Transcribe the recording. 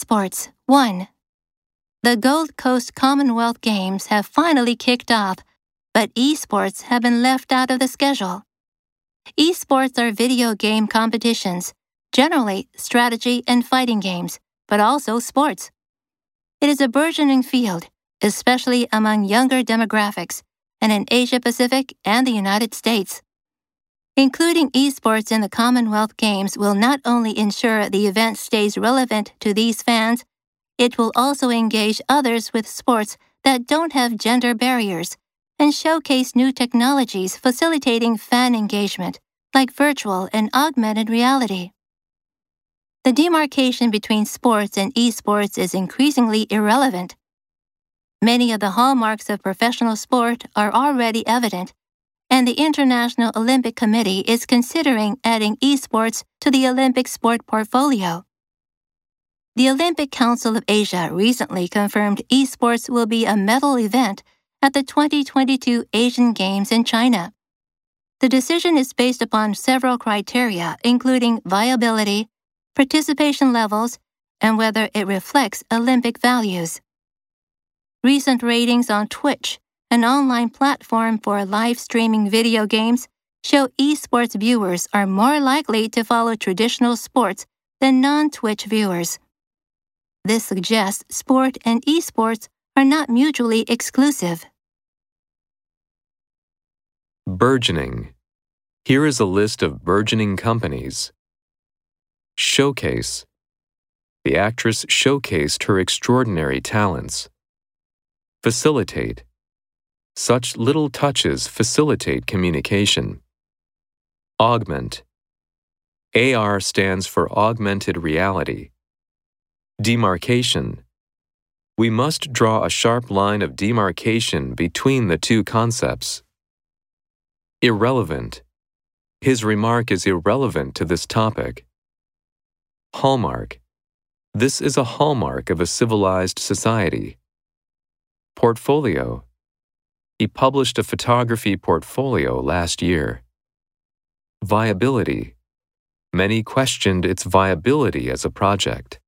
Esports 1. The Gold Coast Commonwealth Games have finally kicked off, but esports have been left out of the schedule. Esports are video game competitions, generally strategy and fighting games, but also sports. It is a burgeoning field, especially among younger demographics, and in Asia Pacific and the United States. Including esports in the Commonwealth Games will not only ensure the event stays relevant to these fans, it will also engage others with sports that don't have gender barriers and showcase new technologies facilitating fan engagement, like virtual and augmented reality. The demarcation between sports and esports is increasingly irrelevant. Many of the hallmarks of professional sport are already evident and the International Olympic Committee is considering adding esports to the Olympic sport portfolio. The Olympic Council of Asia recently confirmed esports will be a medal event at the 2022 Asian Games in China. The decision is based upon several criteria, including viability, participation levels, and whether it reflects Olympic values. Recent ratings on Twitch an online platform for live streaming video games, show esports viewers are more likely to follow traditional sports than non Twitch viewers. This suggests sport and esports are not mutually exclusive. Burgeoning. Here is a list of burgeoning companies. Showcase. The actress showcased her extraordinary talents. Facilitate. Such little touches facilitate communication. Augment. AR stands for augmented reality. Demarcation. We must draw a sharp line of demarcation between the two concepts. Irrelevant. His remark is irrelevant to this topic. Hallmark. This is a hallmark of a civilized society. Portfolio. He published a photography portfolio last year. Viability. Many questioned its viability as a project.